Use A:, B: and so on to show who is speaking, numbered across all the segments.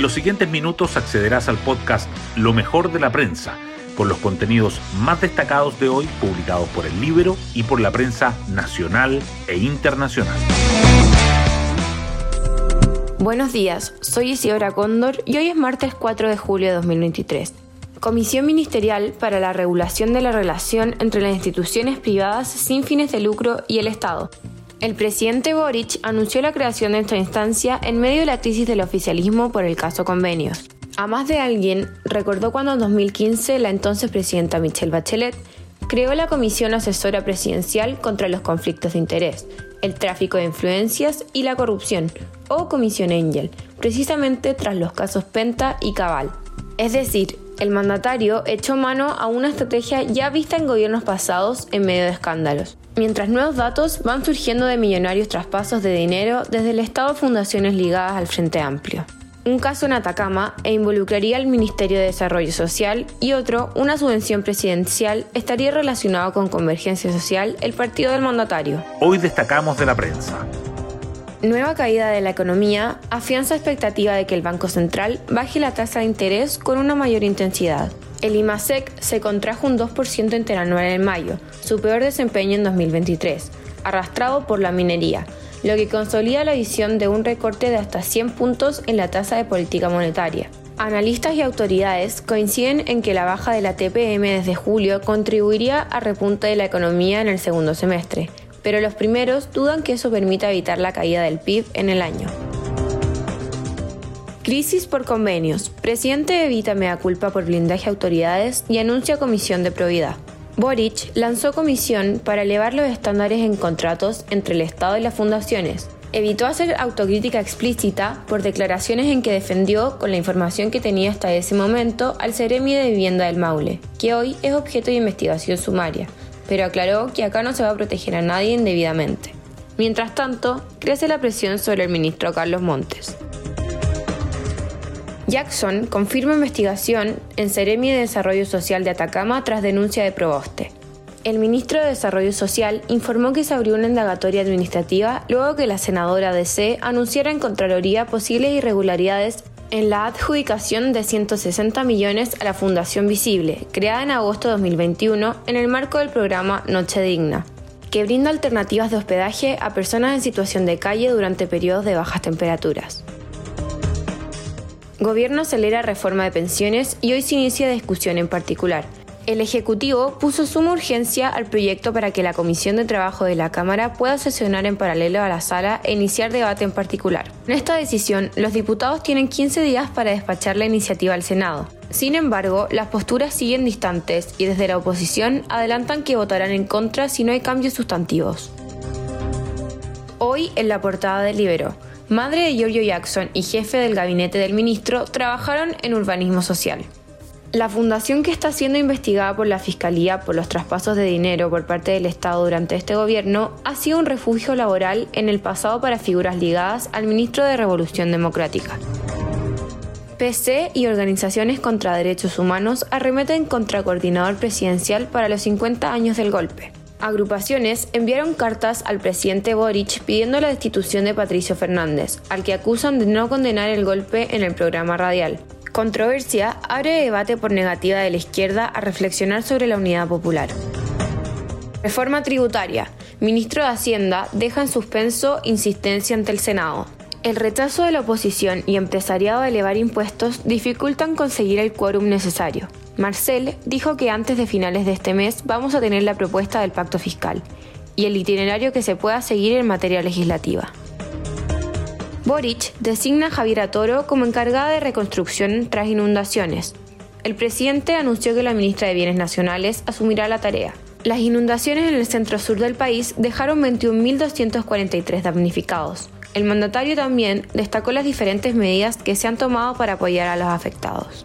A: En los siguientes minutos accederás al podcast Lo mejor de la prensa, con los contenidos más destacados de hoy publicados por el Libro y por la prensa nacional e internacional.
B: Buenos días, soy Isidora Cóndor y hoy es martes 4 de julio de 2023. Comisión Ministerial para la Regulación de la Relación entre las instituciones privadas sin fines de lucro y el Estado. El presidente Boric anunció la creación de esta instancia en medio de la crisis del oficialismo por el caso convenios. A más de alguien recordó cuando en 2015 la entonces presidenta Michelle Bachelet creó la Comisión Asesora Presidencial contra los Conflictos de Interés, el tráfico de influencias y la corrupción, o Comisión Angel, precisamente tras los casos Penta y Cabal. Es decir, el mandatario echó mano a una estrategia ya vista en gobiernos pasados en medio de escándalos. Mientras nuevos datos van surgiendo de millonarios traspasos de dinero desde el Estado a fundaciones ligadas al Frente Amplio un caso en Atacama e involucraría al Ministerio de Desarrollo Social y otro, una subvención presidencial, estaría relacionado con Convergencia Social, el partido del mandatario.
A: Hoy destacamos de la prensa.
B: Nueva caída de la economía afianza expectativa de que el Banco Central baje la tasa de interés con una mayor intensidad. El IMASEC se contrajo un 2% interanual en mayo, su peor desempeño en 2023, arrastrado por la minería, lo que consolida la visión de un recorte de hasta 100 puntos en la tasa de política monetaria. Analistas y autoridades coinciden en que la baja de la TPM desde julio contribuiría a repunte de la economía en el segundo semestre, pero los primeros dudan que eso permita evitar la caída del PIB en el año. Crisis por convenios. Presidente evita mea culpa por blindaje a autoridades y anuncia comisión de probidad. Boric lanzó comisión para elevar los estándares en contratos entre el Estado y las fundaciones. Evitó hacer autocrítica explícita por declaraciones en que defendió, con la información que tenía hasta ese momento, al Ceremi de Vivienda del Maule, que hoy es objeto de investigación sumaria, pero aclaró que acá no se va a proteger a nadie indebidamente. Mientras tanto, crece la presión sobre el ministro Carlos Montes. Jackson confirma investigación en Seremi de Desarrollo Social de Atacama tras denuncia de Proboste. El ministro de Desarrollo Social informó que se abrió una indagatoria administrativa luego que la senadora DC anunciara en Contraloría posibles irregularidades en la adjudicación de 160 millones a la Fundación Visible, creada en agosto de 2021 en el marco del programa Noche Digna, que brinda alternativas de hospedaje a personas en situación de calle durante periodos de bajas temperaturas. Gobierno acelera reforma de pensiones y hoy se inicia discusión en particular. El Ejecutivo puso suma urgencia al proyecto para que la Comisión de Trabajo de la Cámara pueda sesionar en paralelo a la sala e iniciar debate en particular. En esta decisión, los diputados tienen 15 días para despachar la iniciativa al Senado. Sin embargo, las posturas siguen distantes y desde la oposición adelantan que votarán en contra si no hay cambios sustantivos. Hoy en la portada del Libero madre de Giorgio Jackson y jefe del gabinete del ministro, trabajaron en urbanismo social. La fundación que está siendo investigada por la Fiscalía por los traspasos de dinero por parte del Estado durante este gobierno ha sido un refugio laboral en el pasado para figuras ligadas al ministro de Revolución Democrática. PC y organizaciones contra derechos humanos arremeten contra coordinador presidencial para los 50 años del golpe agrupaciones enviaron cartas al presidente Boric pidiendo la destitución de Patricio Fernández, al que acusan de no condenar el golpe en el programa radial. Controversia abre debate por negativa de la izquierda a reflexionar sobre la unidad popular. Reforma tributaria. Ministro de Hacienda deja en suspenso insistencia ante el Senado. El rechazo de la oposición y empresariado a elevar impuestos dificultan conseguir el quórum necesario. Marcel dijo que antes de finales de este mes vamos a tener la propuesta del pacto fiscal y el itinerario que se pueda seguir en materia legislativa. Boric designa a Javiera Toro como encargada de reconstrucción tras inundaciones. El presidente anunció que la ministra de Bienes Nacionales asumirá la tarea. Las inundaciones en el centro sur del país dejaron 21.243 damnificados. El mandatario también destacó las diferentes medidas que se han tomado para apoyar a los afectados.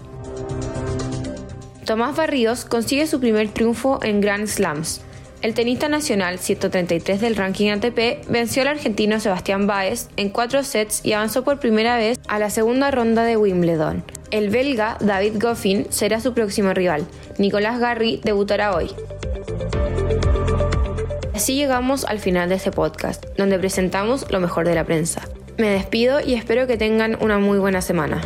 B: Tomás Barrios consigue su primer triunfo en Grand Slams. El tenista nacional 133 del ranking ATP venció al argentino Sebastián Báez en cuatro sets y avanzó por primera vez a la segunda ronda de Wimbledon. El belga David Goffin será su próximo rival. Nicolás Garry debutará hoy. Así llegamos al final de este podcast, donde presentamos lo mejor de la prensa. Me despido y espero que tengan una muy buena semana.